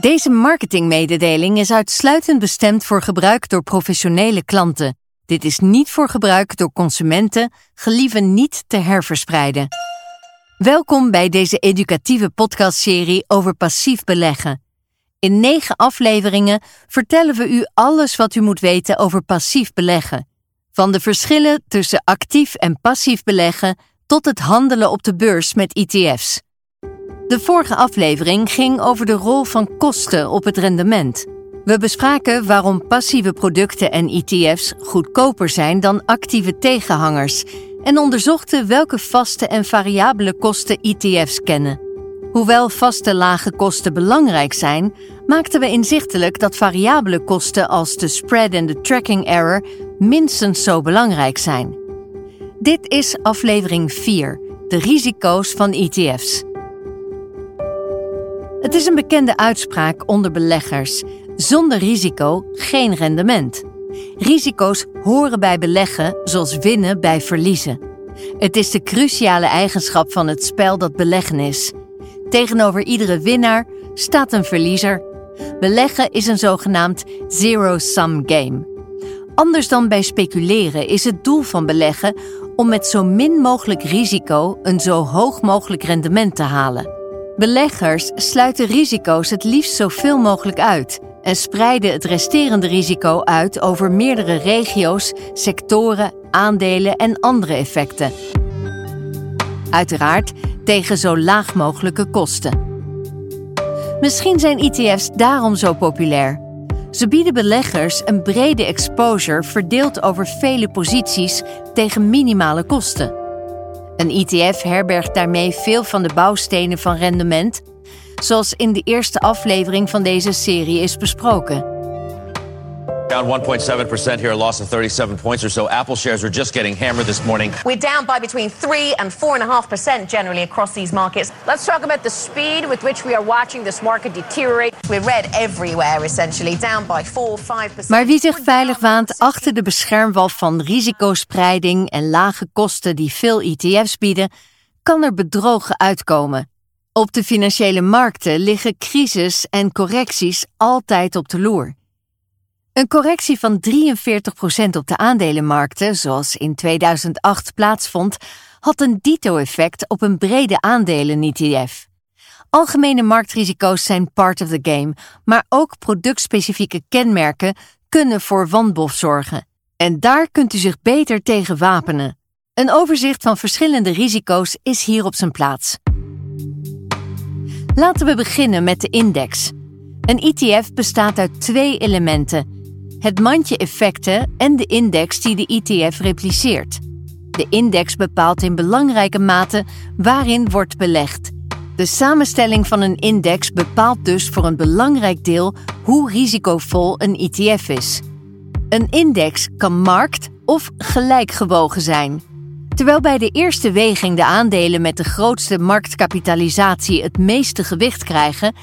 Deze marketingmededeling is uitsluitend bestemd voor gebruik door professionele klanten. Dit is niet voor gebruik door consumenten, gelieve niet te herverspreiden. Welkom bij deze educatieve podcastserie over passief beleggen. In negen afleveringen vertellen we u alles wat u moet weten over passief beleggen. Van de verschillen tussen actief en passief beleggen tot het handelen op de beurs met ETF's. De vorige aflevering ging over de rol van kosten op het rendement. We bespraken waarom passieve producten en ETF's goedkoper zijn dan actieve tegenhangers en onderzochten welke vaste en variabele kosten ETF's kennen. Hoewel vaste lage kosten belangrijk zijn, maakten we inzichtelijk dat variabele kosten als de spread en de tracking error minstens zo belangrijk zijn. Dit is aflevering 4, de risico's van ETF's. Het is een bekende uitspraak onder beleggers: zonder risico geen rendement. Risico's horen bij beleggen zoals winnen bij verliezen. Het is de cruciale eigenschap van het spel dat beleggen is. Tegenover iedere winnaar staat een verliezer. Beleggen is een zogenaamd zero-sum game. Anders dan bij speculeren is het doel van beleggen om met zo min mogelijk risico een zo hoog mogelijk rendement te halen. Beleggers sluiten risico's het liefst zoveel mogelijk uit en spreiden het resterende risico uit over meerdere regio's, sectoren, aandelen en andere effecten. Uiteraard tegen zo laag mogelijke kosten. Misschien zijn ETF's daarom zo populair. Ze bieden beleggers een brede exposure verdeeld over vele posities tegen minimale kosten. Een ETF herbergt daarmee veel van de bouwstenen van rendement, zoals in de eerste aflevering van deze serie is besproken. Down 1.7% here, a loss of 37 points or so. Apple shares are just getting hammered this morning. We're down by between 3 and 4.5% generally across these markets. Let's talk about the speed with which we are watching this market deteriorate. We're red everywhere, essentially, down by 4, 5%. Maar wie zich veilig waant achter de beschermwal van risicospreiding en lage kosten die veel ETF's bieden, kan er bedrogen uitkomen. Op de financiële markten liggen crisis en correcties altijd op de loer. Een correctie van 43% op de aandelenmarkten, zoals in 2008 plaatsvond, had een dito-effect op een brede aandelen-ETF. Algemene marktrisico's zijn part of the game, maar ook productspecifieke kenmerken kunnen voor wanbof zorgen. En daar kunt u zich beter tegen wapenen. Een overzicht van verschillende risico's is hier op zijn plaats. Laten we beginnen met de index. Een ETF bestaat uit twee elementen het mandje effecten en de index die de ETF repliceert. De index bepaalt in belangrijke mate waarin wordt belegd. De samenstelling van een index bepaalt dus voor een belangrijk deel hoe risicovol een ETF is. Een index kan markt- of gelijkgewogen zijn. Terwijl bij de eerste weging de aandelen met de grootste marktkapitalisatie het meeste gewicht krijgen,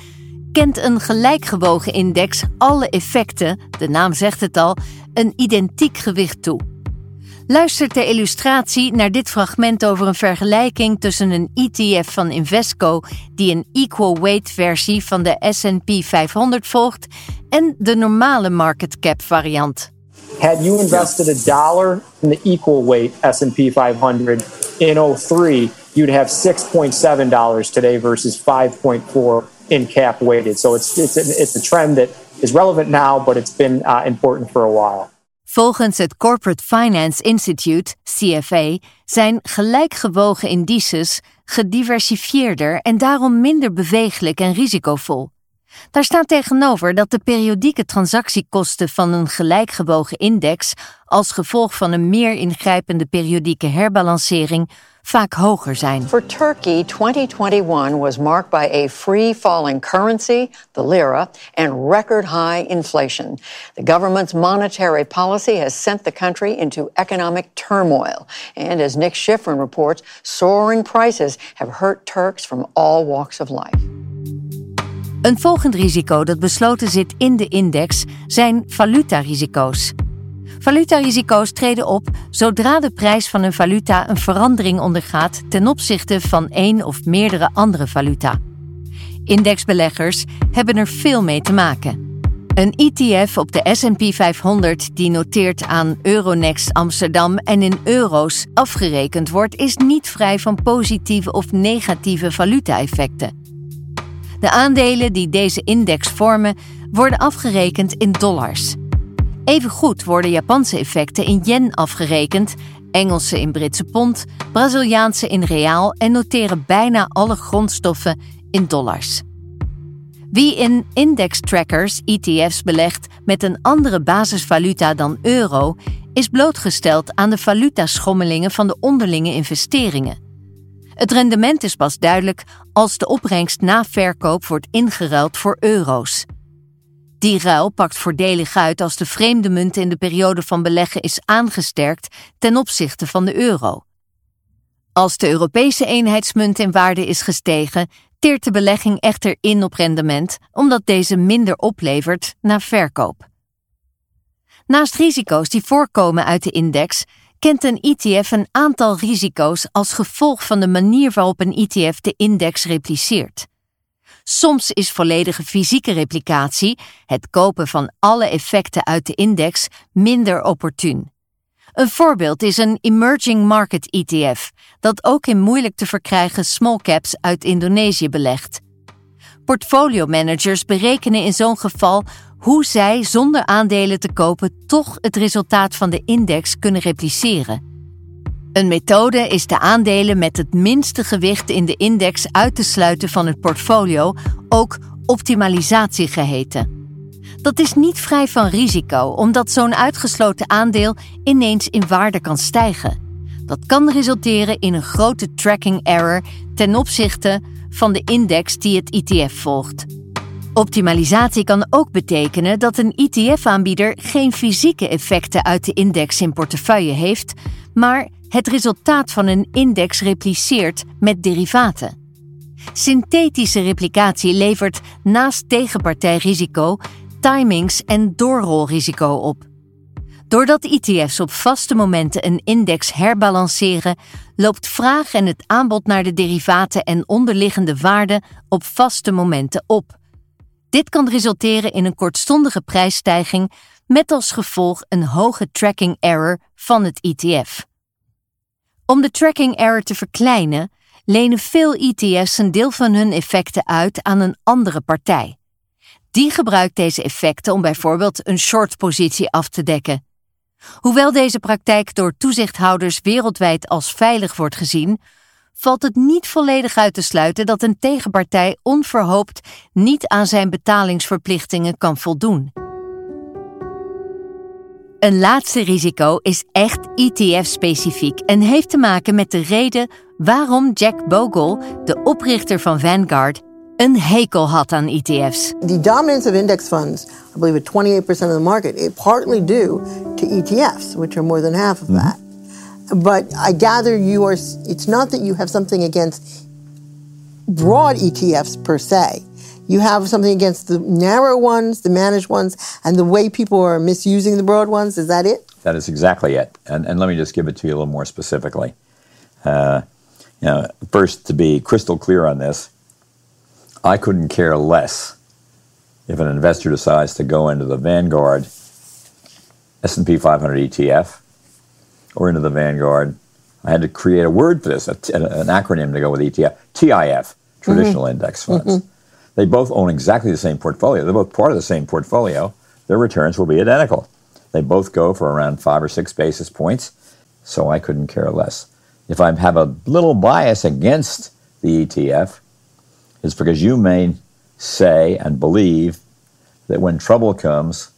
kent een gelijkgewogen index alle effecten, de naam zegt het al, een identiek gewicht toe. Luister ter illustratie naar dit fragment over een vergelijking tussen een ETF van Invesco, die een equal weight versie van de SP 500 volgt, en de normale market cap variant. Had you invested a dollar in the equal weight S&P 500 in 03, you'd have 6.7 dollars today versus 5.4 in cap weighted. So it's, it's, it's a trend that is relevant now, but it's been uh, important for a while. Volgens het Corporate Finance Institute, CFA, zijn gelijkgewogen indices gediversifieerder en daarom minder bewegelijk en risicovol. Daar staat tegenover dat de periodieke transactiekosten van een gelijkgewogen index als gevolg van een meer ingrijpende periodieke herbalancering vaak hoger zijn. For Turkey, 2021 was marked by a free falling currency, the lira, and record high inflation. The government's monetary policy has sent the country into economic turmoil. And as Nick Schifrin reports, soaring prices have hurt Turks from all walks of life. Een volgend risico dat besloten zit in de index zijn valutarisico's. Valutarisico's treden op zodra de prijs van een valuta een verandering ondergaat ten opzichte van één of meerdere andere valuta. Indexbeleggers hebben er veel mee te maken. Een ETF op de SP 500 die noteert aan Euronext Amsterdam en in euro's afgerekend wordt, is niet vrij van positieve of negatieve valuta-effecten. De aandelen die deze index vormen worden afgerekend in dollars. Evengoed worden Japanse effecten in yen afgerekend, Engelse in Britse pond, Braziliaanse in reaal en noteren bijna alle grondstoffen in dollars. Wie in index trackers, ETF's, belegt met een andere basisvaluta dan euro, is blootgesteld aan de valutaschommelingen van de onderlinge investeringen. Het rendement is pas duidelijk als de opbrengst na verkoop wordt ingeruild voor euro's. Die ruil pakt voordelig uit als de vreemde munt in de periode van beleggen is aangesterkt ten opzichte van de euro. Als de Europese eenheidsmunt in waarde is gestegen, teert de belegging echter in op rendement, omdat deze minder oplevert na verkoop. Naast risico's die voorkomen uit de index, kent een ETF een aantal risico's als gevolg van de manier waarop een ETF de index repliceert. Soms is volledige fysieke replicatie, het kopen van alle effecten uit de index, minder opportun. Een voorbeeld is een Emerging Market ETF, dat ook in moeilijk te verkrijgen small caps uit Indonesië belegt. Portfolio managers berekenen in zo'n geval hoe zij zonder aandelen te kopen toch het resultaat van de index kunnen repliceren. Een methode is de aandelen met het minste gewicht in de index uit te sluiten van het portfolio, ook optimalisatie geheten. Dat is niet vrij van risico, omdat zo'n uitgesloten aandeel ineens in waarde kan stijgen. Dat kan resulteren in een grote tracking error ten opzichte van de index die het ETF volgt. Optimalisatie kan ook betekenen dat een ETF-aanbieder geen fysieke effecten uit de index in portefeuille heeft, maar het resultaat van een index repliceert met derivaten. Synthetische replicatie levert naast tegenpartijrisico timings en doorrolrisico op. Doordat ETF's op vaste momenten een index herbalanceren, loopt vraag en het aanbod naar de derivaten en onderliggende waarden op vaste momenten op. Dit kan resulteren in een kortstondige prijsstijging met als gevolg een hoge tracking error van het ETF. Om de tracking error te verkleinen, lenen veel ETF's een deel van hun effecten uit aan een andere partij. Die gebruikt deze effecten om bijvoorbeeld een short-positie af te dekken. Hoewel deze praktijk door toezichthouders wereldwijd als veilig wordt gezien, valt het niet volledig uit te sluiten dat een tegenpartij onverhoopt niet aan zijn betalingsverplichtingen kan voldoen. Een laatste risico is echt ETF-specifiek en heeft te maken met de reden waarom Jack Bogle, de oprichter van Vanguard, een hekel had aan ETF's. The dominance of index funds, I believe at 28% of the market, it partly due to ETFs, which are more than half of that. But I gather you are, it's not that you have something against broad ETFs per se. You have something against the narrow ones, the managed ones, and the way people are misusing the broad ones. Is that it? That is exactly it. And, and let me just give it to you a little more specifically. Uh, you know, first, to be crystal clear on this, I couldn't care less if an investor decides to go into the Vanguard S&P 500 ETF or into the Vanguard. I had to create a word for this, an acronym to go with ETF, TIF, Traditional mm-hmm. Index Funds. Mm-hmm. They both own exactly the same portfolio. They're both part of the same portfolio. Their returns will be identical. They both go for around five or six basis points, so I couldn't care less. If I have a little bias against the ETF, it's because you may say and believe that when trouble comes,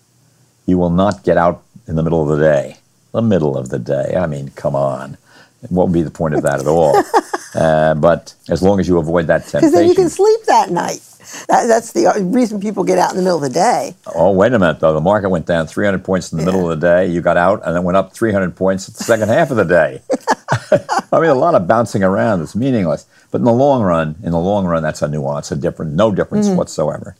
you will not get out in the middle of the day. The middle of the day. I mean, come on. It won't be the point of that at all. uh, but as long as you avoid that temptation. Because then you can sleep that night. That, that's the reason people get out in the middle of the day. Oh, wait a minute, though. The market went down 300 points in the yeah. middle of the day. You got out, and then went up 300 points at the second half of the day. I mean, a lot of bouncing around. It's meaningless. But in the long run, in the long run, that's a nuance, a different, no difference mm. whatsoever.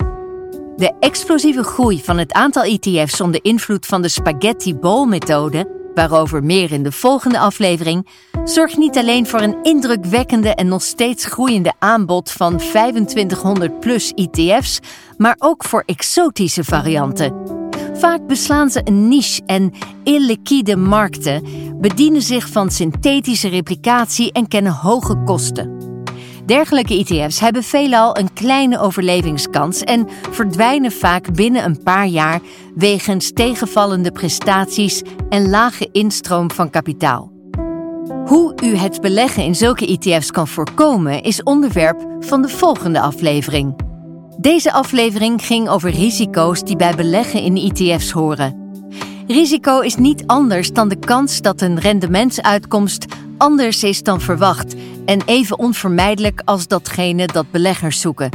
De explosieve groei van het aantal ETF's onder invloed van de spaghetti bowl methode waarover meer in de volgende aflevering, zorgt niet alleen voor een indrukwekkende en nog steeds groeiende aanbod van 2500 plus ETF's, maar ook voor exotische varianten. Vaak beslaan ze een niche en illiquide markten, bedienen zich van synthetische replicatie en kennen hoge kosten. Dergelijke ETF's hebben veelal een kleine overlevingskans en verdwijnen vaak binnen een paar jaar wegens tegenvallende prestaties en lage instroom van kapitaal. Hoe u het beleggen in zulke ETF's kan voorkomen is onderwerp van de volgende aflevering. Deze aflevering ging over risico's die bij beleggen in ETF's horen. Risico is niet anders dan de kans dat een rendementsuitkomst anders is dan verwacht en even onvermijdelijk als datgene dat beleggers zoeken.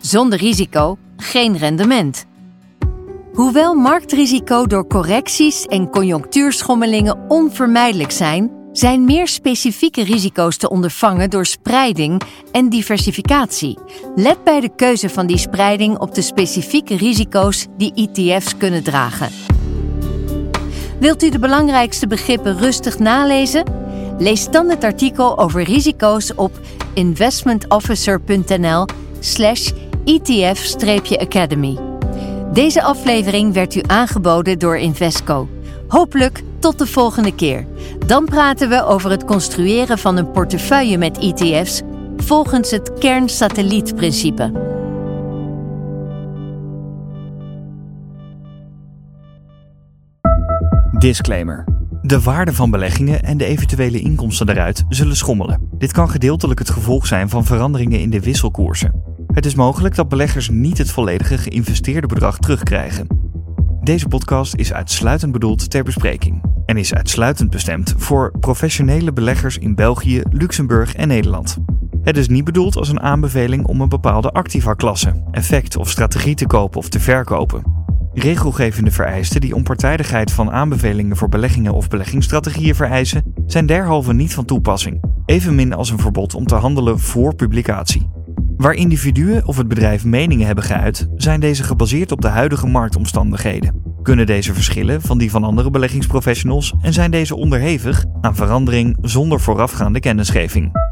Zonder risico geen rendement. Hoewel marktrisico door correcties en conjunctuurschommelingen onvermijdelijk zijn, zijn meer specifieke risico's te ondervangen door spreiding en diversificatie. Let bij de keuze van die spreiding op de specifieke risico's die ETF's kunnen dragen. Wilt u de belangrijkste begrippen rustig nalezen? Lees dan het artikel over risico's op investmentofficer.nl/slash ETF-academy. Deze aflevering werd u aangeboden door Invesco. Hopelijk tot de volgende keer. Dan praten we over het construeren van een portefeuille met ETF's volgens het kernsatellietprincipe. Disclaimer. De waarde van beleggingen en de eventuele inkomsten daaruit zullen schommelen. Dit kan gedeeltelijk het gevolg zijn van veranderingen in de wisselkoersen. Het is mogelijk dat beleggers niet het volledige geïnvesteerde bedrag terugkrijgen. Deze podcast is uitsluitend bedoeld ter bespreking en is uitsluitend bestemd voor professionele beleggers in België, Luxemburg en Nederland. Het is niet bedoeld als een aanbeveling om een bepaalde activa-klasse, effect of strategie te kopen of te verkopen. Regelgevende vereisten die onpartijdigheid van aanbevelingen voor beleggingen of beleggingsstrategieën vereisen, zijn derhalve niet van toepassing, evenmin als een verbod om te handelen voor publicatie. Waar individuen of het bedrijf meningen hebben geuit, zijn deze gebaseerd op de huidige marktomstandigheden. Kunnen deze verschillen van die van andere beleggingsprofessionals en zijn deze onderhevig aan verandering zonder voorafgaande kennisgeving?